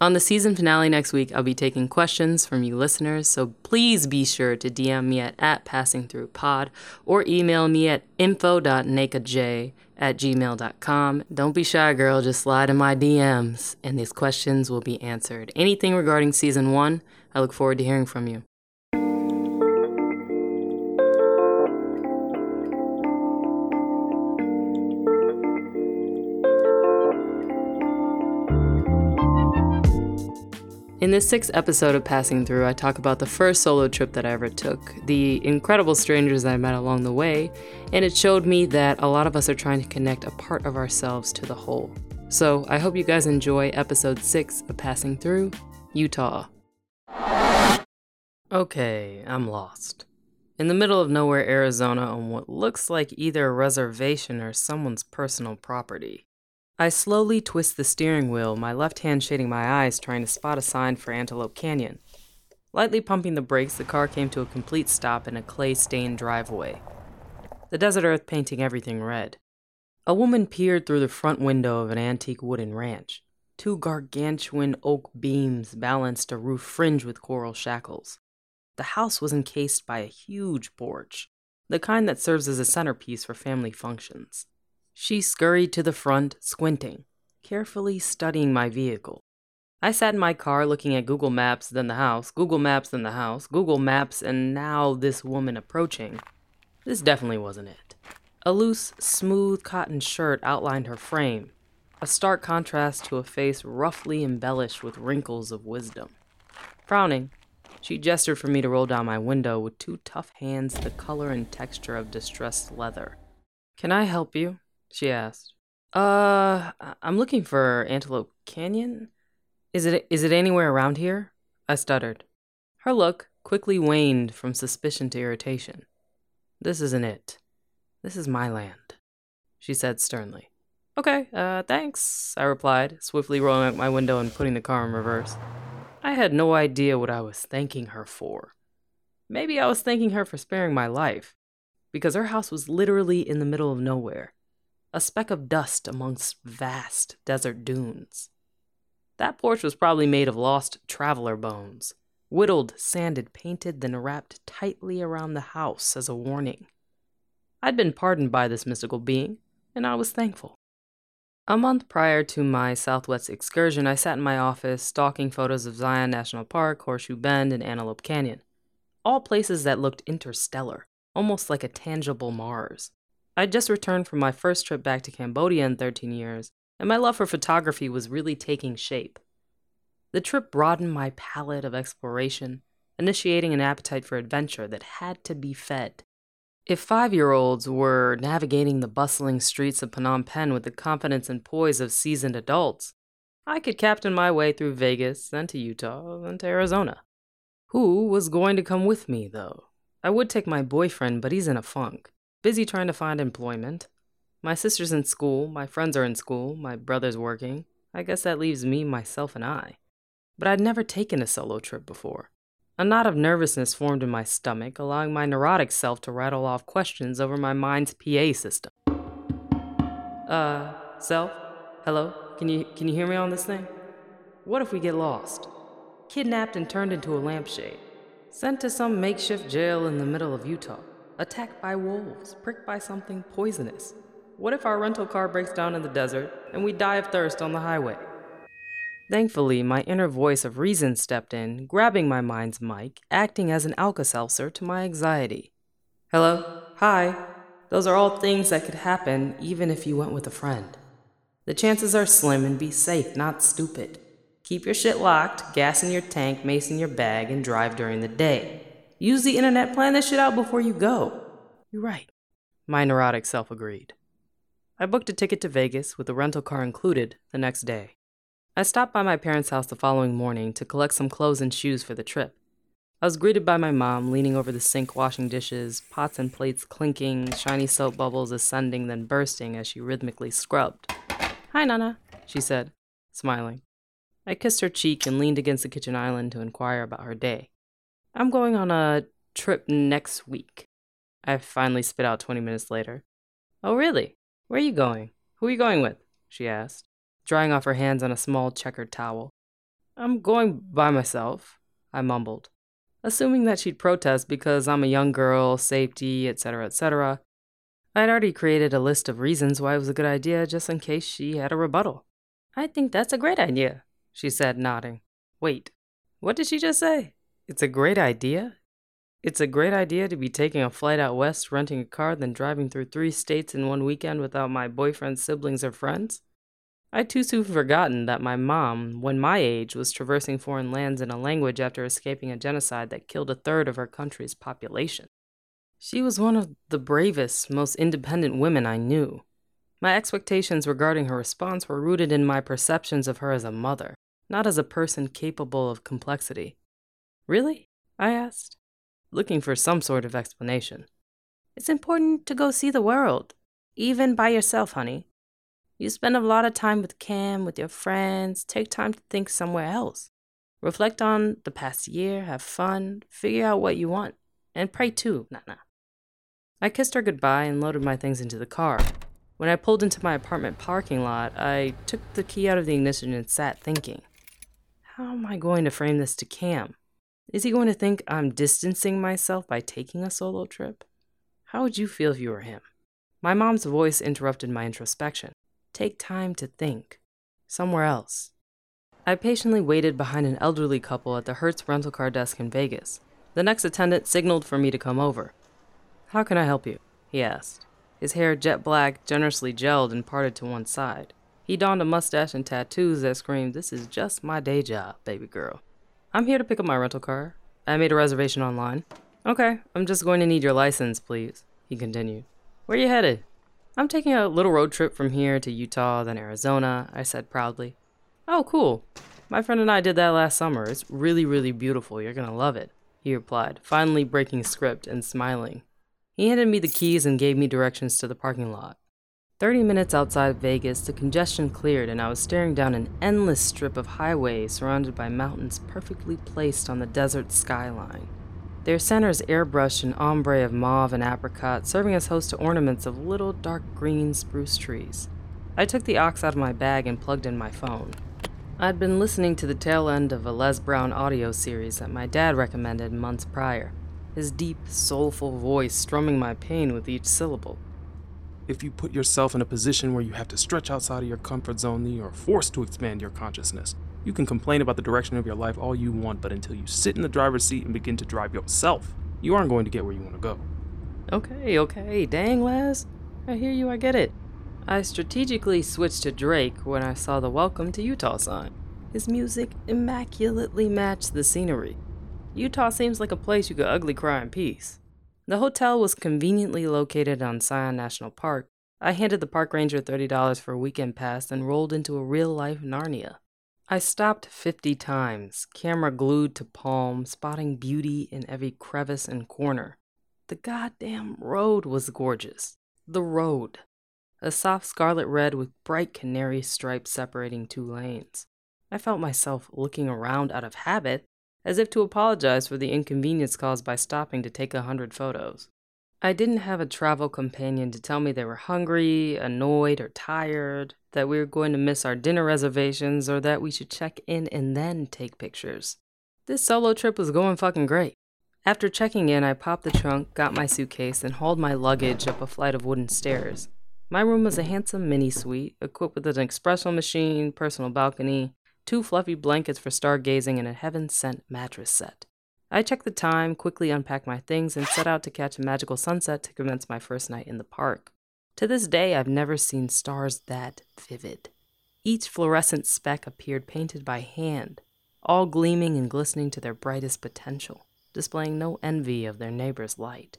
On the season finale next week, I'll be taking questions from you listeners, so please be sure to DM me at, at passingthroughpod or email me at info.nakaj at gmail.com. Don't be shy, girl, just slide in my DMs and these questions will be answered. Anything regarding season one, I look forward to hearing from you. In this sixth episode of Passing Through, I talk about the first solo trip that I ever took, the incredible strangers I met along the way, and it showed me that a lot of us are trying to connect a part of ourselves to the whole. So I hope you guys enjoy episode six of Passing Through, Utah. Okay, I'm lost. In the middle of nowhere, Arizona, on what looks like either a reservation or someone's personal property. I slowly twist the steering wheel, my left hand shading my eyes, trying to spot a sign for Antelope Canyon. Lightly pumping the brakes, the car came to a complete stop in a clay stained driveway, the desert earth painting everything red. A woman peered through the front window of an antique wooden ranch. Two gargantuan oak beams balanced a roof fringed with coral shackles. The house was encased by a huge porch, the kind that serves as a centerpiece for family functions. She scurried to the front, squinting, carefully studying my vehicle. I sat in my car looking at Google Maps, then the house, Google Maps, then the house, Google Maps, and now this woman approaching. This definitely wasn't it. A loose, smooth cotton shirt outlined her frame, a stark contrast to a face roughly embellished with wrinkles of wisdom. Frowning, she gestured for me to roll down my window with two tough hands the color and texture of distressed leather. Can I help you? She asked. Uh, I'm looking for Antelope Canyon. Is it is it anywhere around here? I stuttered. Her look quickly waned from suspicion to irritation. This isn't it. This is my land, she said sternly. Okay, uh, thanks, I replied, swiftly rolling out my window and putting the car in reverse. I had no idea what I was thanking her for. Maybe I was thanking her for sparing my life, because her house was literally in the middle of nowhere a speck of dust amongst vast desert dunes. That porch was probably made of lost traveler bones, whittled, sanded, painted, then wrapped tightly around the house as a warning. I'd been pardoned by this mystical being, and I was thankful. A month prior to my Southwest excursion, I sat in my office stalking photos of Zion National Park, Horseshoe Bend, and Antelope Canyon, all places that looked interstellar, almost like a tangible Mars. I'd just returned from my first trip back to Cambodia in 13 years, and my love for photography was really taking shape. The trip broadened my palette of exploration, initiating an appetite for adventure that had to be fed. If five year olds were navigating the bustling streets of Phnom Penh with the confidence and poise of seasoned adults, I could captain my way through Vegas, then to Utah, then to Arizona. Who was going to come with me, though? I would take my boyfriend, but he's in a funk busy trying to find employment. My sister's in school, my friends are in school, my brother's working. I guess that leaves me, myself, and I. But I'd never taken a solo trip before. A knot of nervousness formed in my stomach, allowing my neurotic self to rattle off questions over my mind's PA system. Uh, self? Hello? Can you can you hear me on this thing? What if we get lost? Kidnapped and turned into a lampshade. Sent to some makeshift jail in the middle of Utah attacked by wolves, pricked by something poisonous. What if our rental car breaks down in the desert and we die of thirst on the highway? Thankfully, my inner voice of reason stepped in, grabbing my mind's mic, acting as an Alka Seltzer to my anxiety. Hello? Hi. Those are all things that could happen even if you went with a friend. The chances are slim and be safe, not stupid. Keep your shit locked, gas in your tank, mace in your bag, and drive during the day. Use the internet, plan this shit out before you go. You're right. My neurotic self agreed. I booked a ticket to Vegas with the rental car included the next day. I stopped by my parents' house the following morning to collect some clothes and shoes for the trip. I was greeted by my mom leaning over the sink washing dishes, pots and plates clinking, shiny soap bubbles ascending then bursting as she rhythmically scrubbed. Hi, Nana, she said, smiling. I kissed her cheek and leaned against the kitchen island to inquire about her day. I'm going on a trip next week. I finally spit out 20 minutes later. Oh, really? Where are you going? Who are you going with? she asked, drying off her hands on a small checkered towel. I'm going by myself, I mumbled, assuming that she'd protest because I'm a young girl, safety, etc., etc. I'd already created a list of reasons why it was a good idea just in case she had a rebuttal. I think that's a great idea, she said, nodding. Wait, what did she just say? It's a great idea? It's a great idea to be taking a flight out west, renting a car, then driving through three states in one weekend without my boyfriend's siblings or friends? I'd too soon forgotten that my mom, when my age, was traversing foreign lands in a language after escaping a genocide that killed a third of her country's population. She was one of the bravest, most independent women I knew. My expectations regarding her response were rooted in my perceptions of her as a mother, not as a person capable of complexity. Really? I asked, looking for some sort of explanation. It's important to go see the world, even by yourself, honey. You spend a lot of time with Cam, with your friends, take time to think somewhere else. Reflect on the past year, have fun, figure out what you want, and pray too, Nana. I kissed her goodbye and loaded my things into the car. When I pulled into my apartment parking lot, I took the key out of the ignition and sat thinking. How am I going to frame this to Cam? Is he going to think I'm distancing myself by taking a solo trip? How would you feel if you were him? My mom's voice interrupted my introspection. Take time to think. Somewhere else. I patiently waited behind an elderly couple at the Hertz rental car desk in Vegas. The next attendant signaled for me to come over. How can I help you? he asked. His hair jet black, generously gelled and parted to one side. He donned a mustache and tattoos that screamed, This is just my day job, baby girl. I'm here to pick up my rental car. I made a reservation online. Okay, I'm just going to need your license, please, he continued. Where are you headed? I'm taking a little road trip from here to Utah, then Arizona, I said proudly. Oh, cool. My friend and I did that last summer. It's really, really beautiful. You're gonna love it, he replied, finally breaking script and smiling. He handed me the keys and gave me directions to the parking lot. Thirty minutes outside Vegas, the congestion cleared and I was staring down an endless strip of highway surrounded by mountains perfectly placed on the desert skyline. Their centers airbrushed an ombre of mauve and apricot, serving as host to ornaments of little dark green spruce trees. I took the aux out of my bag and plugged in my phone. I'd been listening to the tail end of a Les Brown audio series that my dad recommended months prior his deep, soulful voice strumming my pain with each syllable. If you put yourself in a position where you have to stretch outside of your comfort zone, then you are forced to expand your consciousness. You can complain about the direction of your life all you want, but until you sit in the driver's seat and begin to drive yourself, you aren't going to get where you want to go. Okay, okay, dang, Les. I hear you, I get it. I strategically switched to Drake when I saw the Welcome to Utah sign. His music immaculately matched the scenery. Utah seems like a place you could ugly cry in peace. The hotel was conveniently located on Zion National Park. I handed the park ranger $30 for a weekend pass and rolled into a real life Narnia. I stopped 50 times, camera glued to palm, spotting beauty in every crevice and corner. The goddamn road was gorgeous. The road. A soft scarlet red with bright canary stripes separating two lanes. I felt myself looking around out of habit as if to apologize for the inconvenience caused by stopping to take a hundred photos. I didn't have a travel companion to tell me they were hungry, annoyed, or tired, that we were going to miss our dinner reservations, or that we should check in and then take pictures. This solo trip was going fucking great. After checking in, I popped the trunk, got my suitcase, and hauled my luggage up a flight of wooden stairs. My room was a handsome mini suite, equipped with an espresso machine, personal balcony, two fluffy blankets for stargazing, and a heaven sent mattress set. I checked the time, quickly unpacked my things, and set out to catch a magical sunset to commence my first night in the park. To this day, I've never seen stars that vivid. Each fluorescent speck appeared painted by hand, all gleaming and glistening to their brightest potential, displaying no envy of their neighbor's light.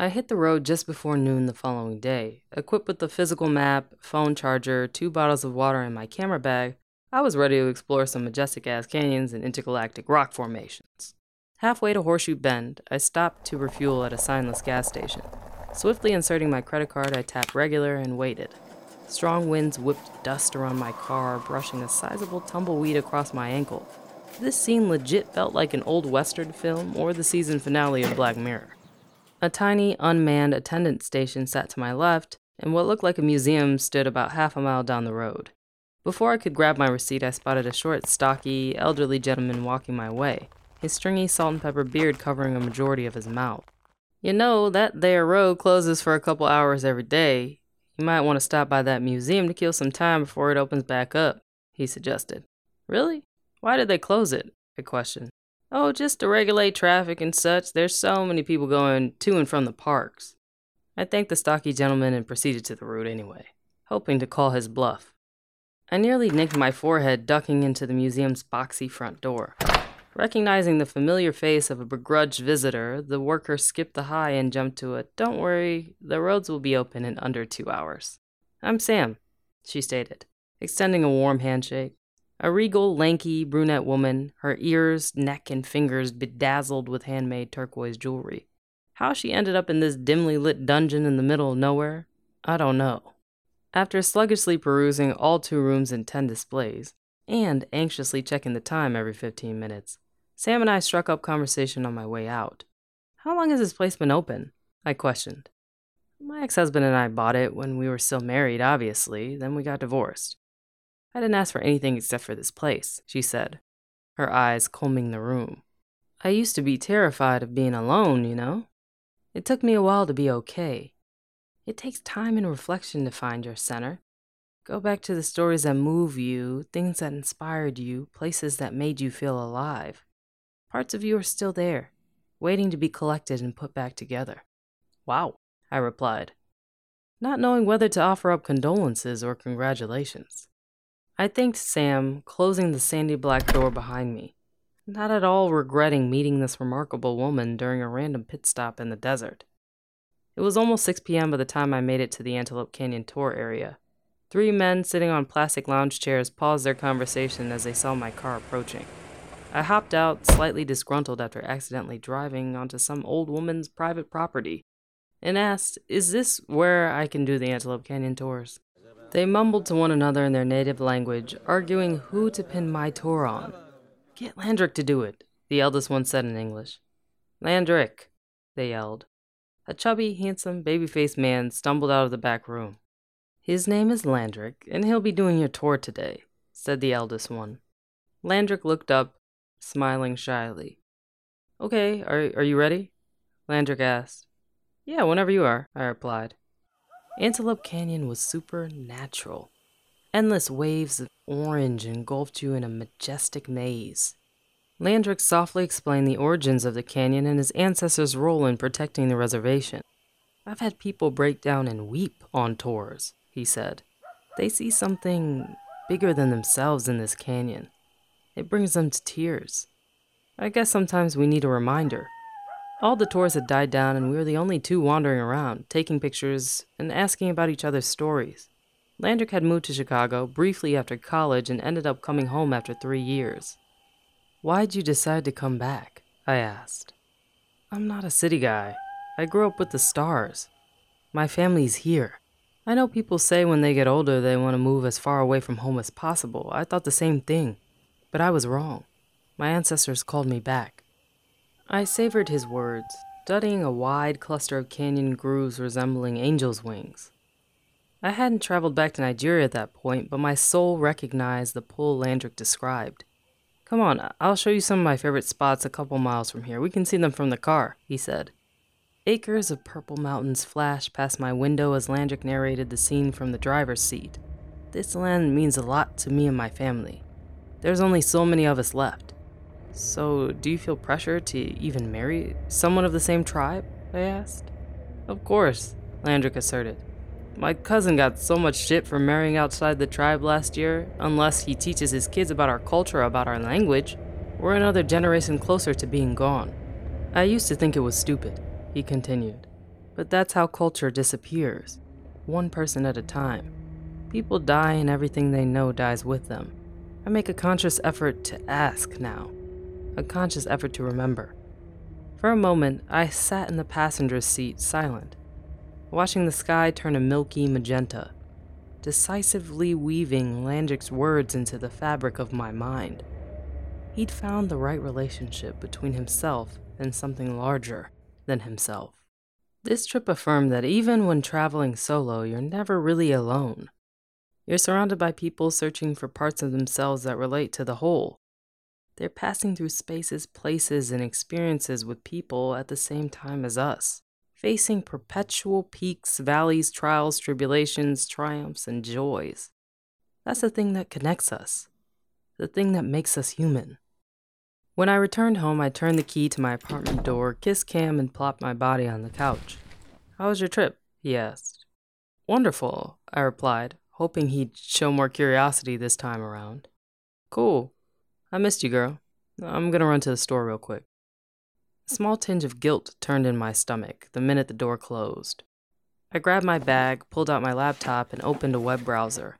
I hit the road just before noon the following day, equipped with the physical map, phone charger, two bottles of water, and my camera bag, I was ready to explore some majestic ass canyons and intergalactic rock formations. Halfway to Horseshoe Bend, I stopped to refuel at a signless gas station. Swiftly inserting my credit card, I tapped regular and waited. Strong winds whipped dust around my car, brushing a sizable tumbleweed across my ankle. This scene legit felt like an old western film or the season finale of Black Mirror. A tiny, unmanned attendant station sat to my left, and what looked like a museum stood about half a mile down the road. Before I could grab my receipt, I spotted a short, stocky, elderly gentleman walking my way, his stringy salt and pepper beard covering a majority of his mouth. You know, that there road closes for a couple hours every day. You might want to stop by that museum to kill some time before it opens back up, he suggested. Really? Why did they close it? I questioned. Oh, just to regulate traffic and such. There's so many people going to and from the parks. I thanked the stocky gentleman and proceeded to the route anyway, hoping to call his bluff. I nearly nicked my forehead ducking into the museum's boxy front door. Recognizing the familiar face of a begrudged visitor, the worker skipped the hi and jumped to a Don't worry, the roads will be open in under two hours. I'm Sam, she stated, extending a warm handshake. A regal, lanky, brunette woman, her ears, neck, and fingers bedazzled with handmade turquoise jewelry. How she ended up in this dimly lit dungeon in the middle of nowhere, I don't know. After sluggishly perusing all two rooms and ten displays, and anxiously checking the time every 15 minutes, Sam and I struck up conversation on my way out. How long has this place been open? I questioned. My ex husband and I bought it when we were still married, obviously, then we got divorced. I didn't ask for anything except for this place, she said, her eyes combing the room. I used to be terrified of being alone, you know? It took me a while to be okay. It takes time and reflection to find your center. Go back to the stories that move you, things that inspired you, places that made you feel alive. Parts of you are still there, waiting to be collected and put back together. Wow, I replied, not knowing whether to offer up condolences or congratulations. I thanked Sam, closing the sandy black door behind me, not at all regretting meeting this remarkable woman during a random pit stop in the desert. It was almost 6 p.m. by the time I made it to the Antelope Canyon tour area. Three men sitting on plastic lounge chairs paused their conversation as they saw my car approaching. I hopped out, slightly disgruntled after accidentally driving onto some old woman's private property, and asked, Is this where I can do the Antelope Canyon tours? They mumbled to one another in their native language, arguing who to pin my tour on. Get Landrick to do it, the eldest one said in English. Landrick, they yelled. A chubby, handsome, baby faced man stumbled out of the back room. His name is Landrick, and he'll be doing your tour today, said the eldest one. Landrick looked up, smiling shyly. Okay, are, are you ready? Landrick asked. Yeah, whenever you are, I replied. Antelope Canyon was supernatural. Endless waves of orange engulfed you in a majestic maze. Landrick softly explained the origins of the canyon and his ancestors' role in protecting the reservation. I've had people break down and weep on tours, he said. They see something bigger than themselves in this canyon. It brings them to tears. I guess sometimes we need a reminder. All the tours had died down, and we were the only two wandering around, taking pictures and asking about each other's stories. Landrick had moved to Chicago briefly after college and ended up coming home after three years. Why'd you decide to come back? I asked. I'm not a city guy. I grew up with the stars. My family's here. I know people say when they get older they want to move as far away from home as possible. I thought the same thing. But I was wrong. My ancestors called me back. I savored his words, studying a wide cluster of canyon grooves resembling angel's wings. I hadn't traveled back to Nigeria at that point, but my soul recognized the pull Landrick described. Come on, I'll show you some of my favorite spots a couple miles from here. We can see them from the car, he said. Acres of purple mountains flashed past my window as Landrick narrated the scene from the driver's seat. This land means a lot to me and my family. There's only so many of us left. So, do you feel pressure to even marry someone of the same tribe? I asked. Of course, Landrick asserted. My cousin got so much shit for marrying outside the tribe last year, unless he teaches his kids about our culture, about our language. We're another generation closer to being gone. I used to think it was stupid, he continued. But that's how culture disappears, one person at a time. People die and everything they know dies with them. I make a conscious effort to ask now, a conscious effort to remember. For a moment, I sat in the passenger's seat, silent, watching the sky turn a milky magenta, decisively weaving Landrick's words into the fabric of my mind. He'd found the right relationship between himself and something larger than himself. This trip affirmed that even when traveling solo, you're never really alone. You're surrounded by people searching for parts of themselves that relate to the whole. They're passing through spaces, places, and experiences with people at the same time as us, facing perpetual peaks, valleys, trials, tribulations, triumphs, and joys. That's the thing that connects us, the thing that makes us human. When I returned home, I turned the key to my apartment door, kissed Cam, and plopped my body on the couch. How was your trip? he asked. Wonderful, I replied, hoping he'd show more curiosity this time around. Cool. I missed you, girl. I'm gonna run to the store real quick. A small tinge of guilt turned in my stomach the minute the door closed. I grabbed my bag, pulled out my laptop, and opened a web browser.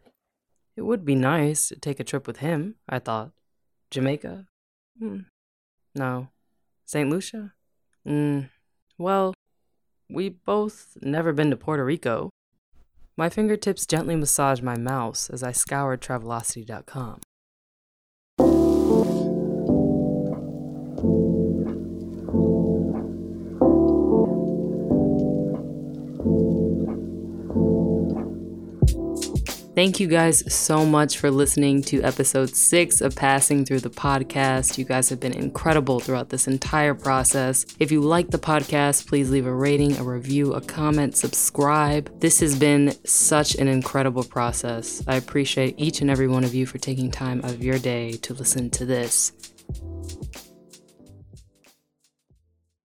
It would be nice to take a trip with him, I thought. Jamaica? Hmm. No. St. Lucia? Hmm. Well, we both never been to Puerto Rico. My fingertips gently massaged my mouse as I scoured Travelocity.com. Thank you guys so much for listening to episode six of Passing Through the Podcast. You guys have been incredible throughout this entire process. If you like the podcast, please leave a rating, a review, a comment, subscribe. This has been such an incredible process. I appreciate each and every one of you for taking time out of your day to listen to this.